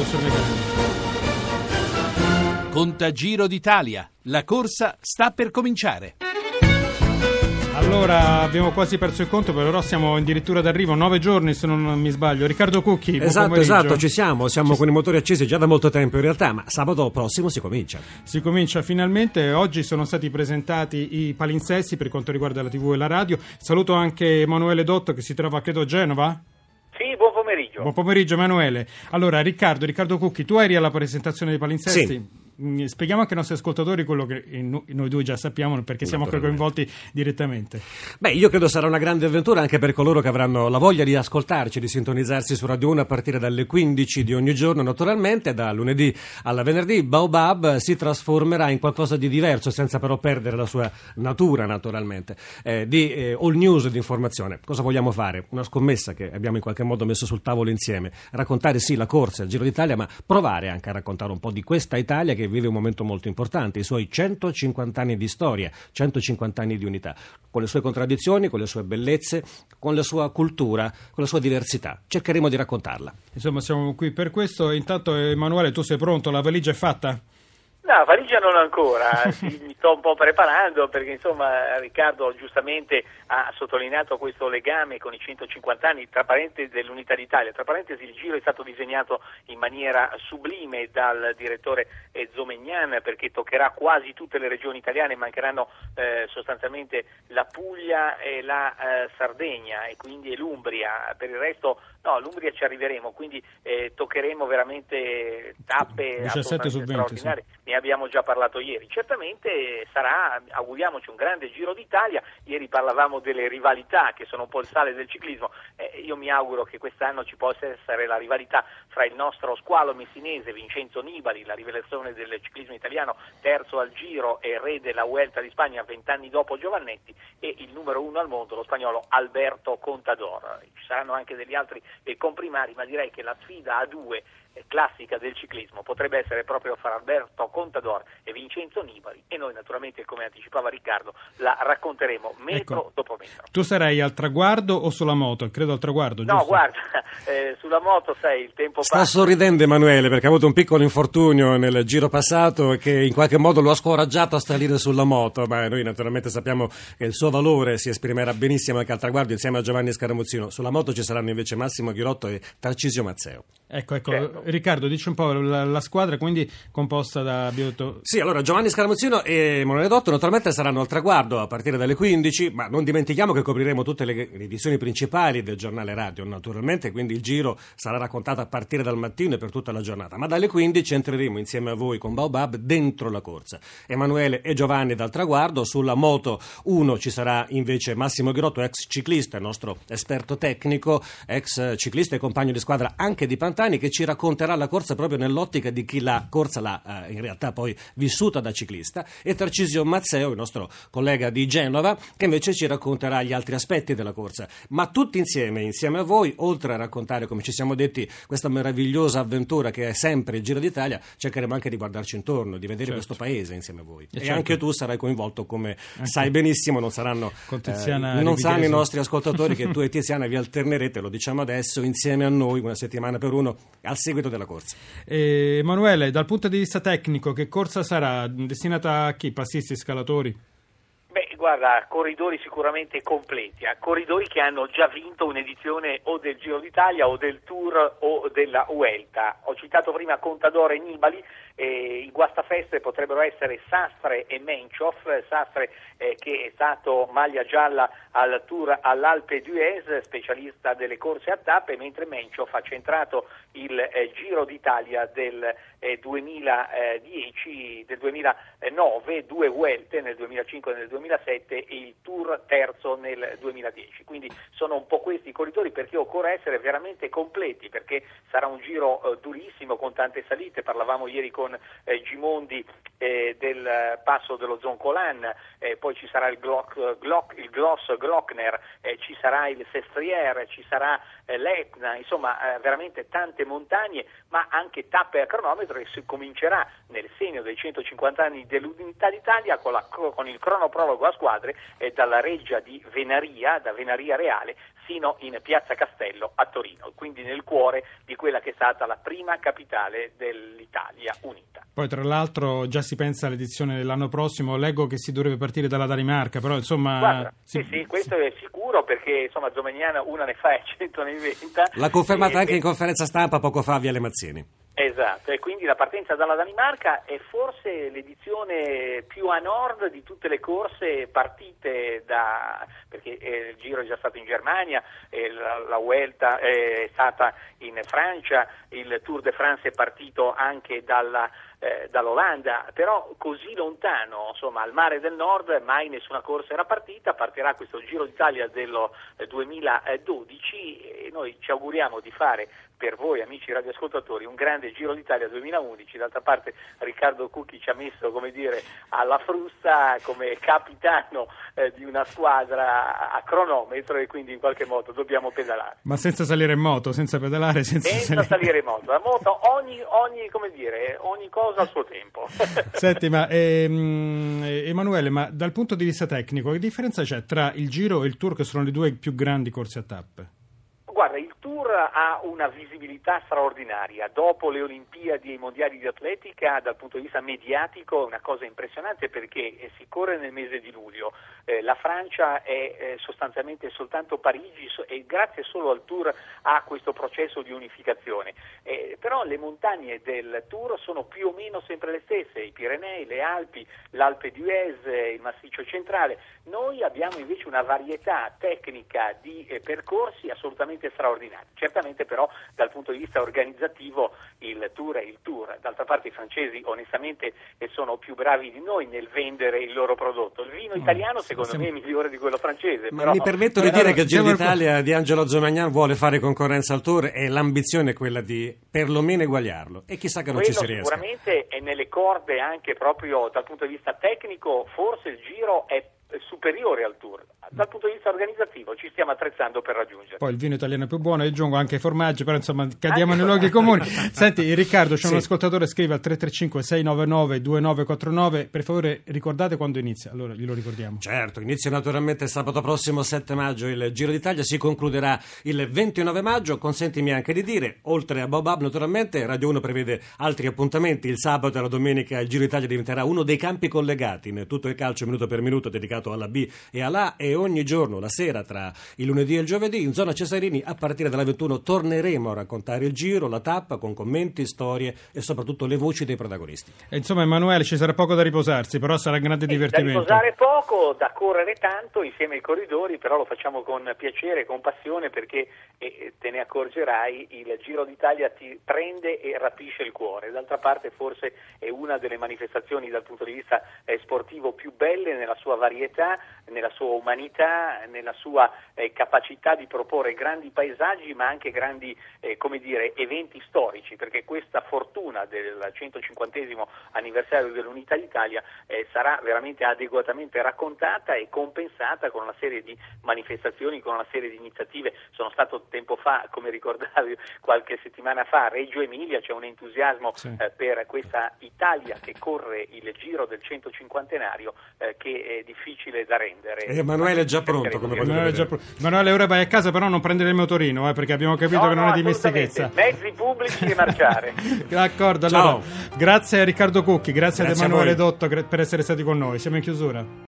professor Megalini. Contagiro d'Italia. La corsa sta per cominciare. Allora, abbiamo quasi perso il conto, però siamo addirittura d'arrivo, nove giorni se non mi sbaglio. Riccardo Cucchi, Esatto, esatto, ci siamo, siamo con i motori accesi già da molto tempo in realtà, ma sabato prossimo si comincia. Si comincia finalmente, oggi sono stati presentati i palinsesti per quanto riguarda la TV e la radio. Saluto anche Emanuele Dotto che si trova credo a Genova. Pomeriggio. Buon pomeriggio Emanuele. Allora, Riccardo, Riccardo Cucchi, tu eri alla presentazione dei palinsesti? Sì. Mm, Spieghiamo anche ai nostri ascoltatori quello che no- noi due già sappiamo perché siamo coinvolti direttamente. Beh, io credo sarà una grande avventura anche per coloro che avranno la voglia di ascoltarci, di sintonizzarsi su Radio 1 a partire dalle 15 di ogni giorno. Naturalmente, da lunedì alla venerdì, Baobab si trasformerà in qualcosa di diverso, senza però perdere la sua natura, naturalmente, eh, di eh, all news di informazione. Cosa vogliamo fare? Una scommessa che abbiamo in qualche modo messo sul tavolo insieme. Raccontare sì la corsa, il Giro d'Italia, ma provare anche a raccontare un po' di questa Italia che vive un momento molto importante, i suoi 150 anni di storia, 150 anni di unità, con le sue contraddizioni, con le sue bellezze, con la sua cultura, con la sua diversità. Cercheremo di raccontarla. Insomma, siamo qui per questo. Intanto, Emanuele, tu sei pronto? La valigia è fatta? No, valigia non ancora, sì, mi sto un po' preparando perché insomma Riccardo giustamente ha sottolineato questo legame con i 150 anni, tra parentesi, dell'Unità d'Italia. Tra parentesi il giro è stato disegnato in maniera sublime dal direttore Zomegnan perché toccherà quasi tutte le regioni italiane, mancheranno eh, sostanzialmente la Puglia e la eh, Sardegna e quindi l'Umbria. Per il resto no, l'Umbria ci arriveremo, quindi eh, toccheremo veramente tappe 17 su 20, assolutamente straordinarie ne abbiamo già parlato ieri. Certamente sarà, auguriamoci, un grande Giro d'Italia. Ieri parlavamo delle rivalità che sono un po' il sale del ciclismo. Eh, io mi auguro che quest'anno ci possa essere la rivalità fra il nostro squalo messinese Vincenzo Nibali, la rivelazione del ciclismo italiano, terzo al Giro e re della Vuelta di Spagna vent'anni dopo Giovannetti, e il numero uno al mondo, lo spagnolo Alberto Contador. Ci saranno anche degli altri eh, comprimari, ma direi che la sfida a due eh, classica del ciclismo potrebbe essere proprio fra Alberto Contador e Vincenzo Nibali e noi naturalmente come anticipava Riccardo la racconteremo metro Ecco. dopo metro. Tu sarai al traguardo o sulla moto? Credo al traguardo, No, giusto? guarda, eh, sulla moto sai, il tempo Sta passa. sorridendo Emanuele perché ha avuto un piccolo infortunio nel giro passato che in qualche modo lo ha scoraggiato a salire sulla moto, ma noi naturalmente sappiamo che il suo valore si esprimerà benissimo anche al traguardo insieme a Giovanni Scaramuzzino. Sulla moto ci saranno invece Massimo Ghirotto e Tarcisio Mazzeo. Ecco, ecco. Certo. Riccardo, dici un po' la, la squadra quindi composta da abbiamo detto, Sì, allora Giovanni Scaramuzzino e Emanuele Dotto naturalmente saranno al traguardo a partire dalle 15, ma non dimentichiamo che copriremo tutte le le edizioni principali del giornale radio, naturalmente, quindi il giro sarà raccontato a partire dal mattino e per tutta la giornata, ma dalle 15 entreremo insieme a voi con Baobab dentro la corsa. Emanuele e Giovanni dal traguardo, sulla moto 1 ci sarà invece Massimo Grotto, ex ciclista, nostro esperto tecnico, ex ciclista e compagno di squadra anche di Pantani, che ci racconterà la corsa proprio nell'ottica di chi la corsa l'ha eh, in realtà poi vissuta da ciclista, e Tarcisio Mazzeo, il nostro collega di Genova, che invece ci racconterà gli altri aspetti della corsa. Ma tutti insieme, insieme a voi, oltre a raccontare, come ci siamo detti, questa meravigliosa avventura che è sempre il Giro d'Italia, cercheremo anche di guardarci intorno, di vedere Certo. questo paese insieme a voi. E E, certo. anche tu sarai coinvolto, come sai benissimo, non saranno eh, non sanno i nostri ascoltatori che tu e Tiziana vi alternerete, lo diciamo adesso, insieme a noi, una settimana per uno, al seguito della corsa. Eh, Emanuele, dal punto di vista tecnico, che corsa sarà? Destinata a chi? Passisti, scalatori? Guarda, corridori sicuramente completi, eh, corridori che hanno già vinto un'edizione o del Giro d'Italia o del Tour o della Vuelta. Ho citato prima Contador e Nibali, eh, i guastafeste potrebbero essere Sastre e Menchoff, Sastre eh, che è stato maglia gialla al Tour all'Alpe d'Huez, specialista delle corse a tappe, mentre Menchoff ha centrato il eh, Giro d'Italia del eh, 2010, del 2009, due Vuelte nel 2005 e nel 2007 e il Tour terzo nel 2010. Quindi sono un po' questi i corridori perché occorre essere veramente completi perché sarà un giro eh, durissimo con tante salite, parlavamo ieri con eh, Gimondi eh, del eh, passo dello Zoncolan, eh, poi ci sarà il, Glock, Glock, il Gloss Glockner, eh, ci sarà il Sestriere, ci sarà eh, l'Etna, insomma eh, veramente tante montagne, ma anche tappe a cronometro e si comincerà nel segno dei 150 anni dell'Unità d'Italia con, la- con il cronoprologo a squadre eh, dalla reggia di Venaria, da Venaria Reale, sino in Piazza Castello a Torino, quindi nel cuore di quella che è stata la prima capitale dell'Italia unita. Poi tra l'altro già si pensa all'edizione dell'anno prossimo, leggo che si dovrebbe partire dalla Danimarca, però insomma... Guarda, si... sì, sì, questo è sicuro perché insomma Zomagnana una ne fa e cento ne inventa. L'ha confermata anche in conferenza stampa poco fa via Le Mazzini. Esatto, e quindi la partenza dalla Danimarca è forse l'edizione più a nord di tutte le corse partite da, perché eh, il Giro è già stato in Germania, eh, la, la Vuelta è stata in Francia, il Tour de France è partito anche dalla, eh, dall'Olanda, però così lontano, insomma, al mare del nord mai nessuna corsa era partita, partirà questo Giro d'Italia dello 2012 eh, e noi ci auguriamo di fare per voi amici radioascoltatori un grande Giro d'Italia 2011, d'altra parte Riccardo Cucchi ci ha messo come dire, alla frusta come capitano eh, di una squadra a cronometro e quindi in qualche modo dobbiamo pedalare. Ma senza salire in moto, senza pedalare, senza, senza salire. in moto. La moto ogni, ogni, dire, ogni cosa al suo tempo. Senti, ma ehm, Emanuele, ma dal punto di vista tecnico che differenza c'è tra il Giro e il Tour che sono le due più grandi corse a tappe? Guarda, il Tour ha una visibilità straordinaria. Dopo le Olimpiadi e i Mondiali di Atletica, dal punto di vista mediatico, è una cosa impressionante perché eh, si corre nel mese di luglio. Eh, la Francia è eh, sostanzialmente soltanto Parigi e grazie solo al Tour ha questo processo di unificazione. Eh, però le montagne del Tour sono più o meno sempre le stesse, i Pirenei, le Alpi, l'Alpe d'Huez, il Massiccio centrale. Noi abbiamo invece una varietà tecnica di eh, percorsi assolutamente straordinaria. Certamente però dal punto di vista organizzativo il tour è il tour. D'altra parte i francesi onestamente sono più bravi di noi nel vendere il loro prodotto. Il vino mm. italiano secondo Siamo... me è migliore di quello francese. Ma però... mi permetto di dire che il Giro d'Italia di Angelo Zomagnan vuole fare concorrenza al tour e l'ambizione è quella di perlomeno eguagliarlo e chissà che non quello ci si riesca. Sicuramente è nelle corde anche proprio dal punto di vista tecnico, forse il Giro è superiore al tour. Dal punto di vista organizzativo ci stiamo attrezzando per raggiungere. Poi il vino italiano è più buono, aggiungo anche i formaggi, però insomma cadiamo nei luoghi comuni. Senti Riccardo, c'è sì. un ascoltatore che scrive al 335 699 2949, per favore ricordate quando inizia, allora glielo ricordiamo. Certo, inizia naturalmente sabato prossimo 7 maggio il Giro d'Italia, si concluderà il 29 maggio, consentimi anche di dire, oltre a Bob Up naturalmente, Radio 1 prevede altri appuntamenti, il sabato e la domenica il Giro d'Italia diventerà uno dei campi collegati in tutto il calcio minuto per minuto dedicato dedicato alla B e alla A e ogni giorno, la sera tra il lunedì e il giovedì, in zona Cesarini a partire dalle 21 torneremo a raccontare il giro, la tappa con commenti, storie e soprattutto le voci dei protagonisti. E insomma Emanuele ci sarà poco da riposarsi, però sarà grande divertimento. Da riposare poco, da correre tanto insieme ai corridori, però lo facciamo con piacere, con passione perché e te ne accorgerai, il Giro d'Italia ti prende e rapisce il cuore. D'altra parte forse è una delle manifestazioni dal punto di vista eh, sportivo più belle nella sua varietà nella sua umanità, nella sua eh, capacità di proporre grandi paesaggi ma anche grandi eh, dire, eventi storici, perché questa fortuna del 150 anniversario dell'Unità d'Italia eh, sarà veramente adeguatamente raccontata e compensata con una serie di manifestazioni, con una serie di iniziative. Sono stato tempo fa, come ricordavi qualche settimana fa, a Reggio Emilia, c'è un entusiasmo sì. Eh, per questa Italia che corre il giro del 150 eh, che è difficile difficile da rendere. Emanuele è già pronto, come Emanuele, già pronto. Emanuele, ora vai a casa, però non prendere il motorino, eh, perché abbiamo capito no, che non no, è dimestichezza. Mezzi pubblici e marciare. D'accordo, allora, grazie a Riccardo Cucchi, grazie, grazie ad Emanuele Dotto per essere stati con noi. Siamo in chiusura.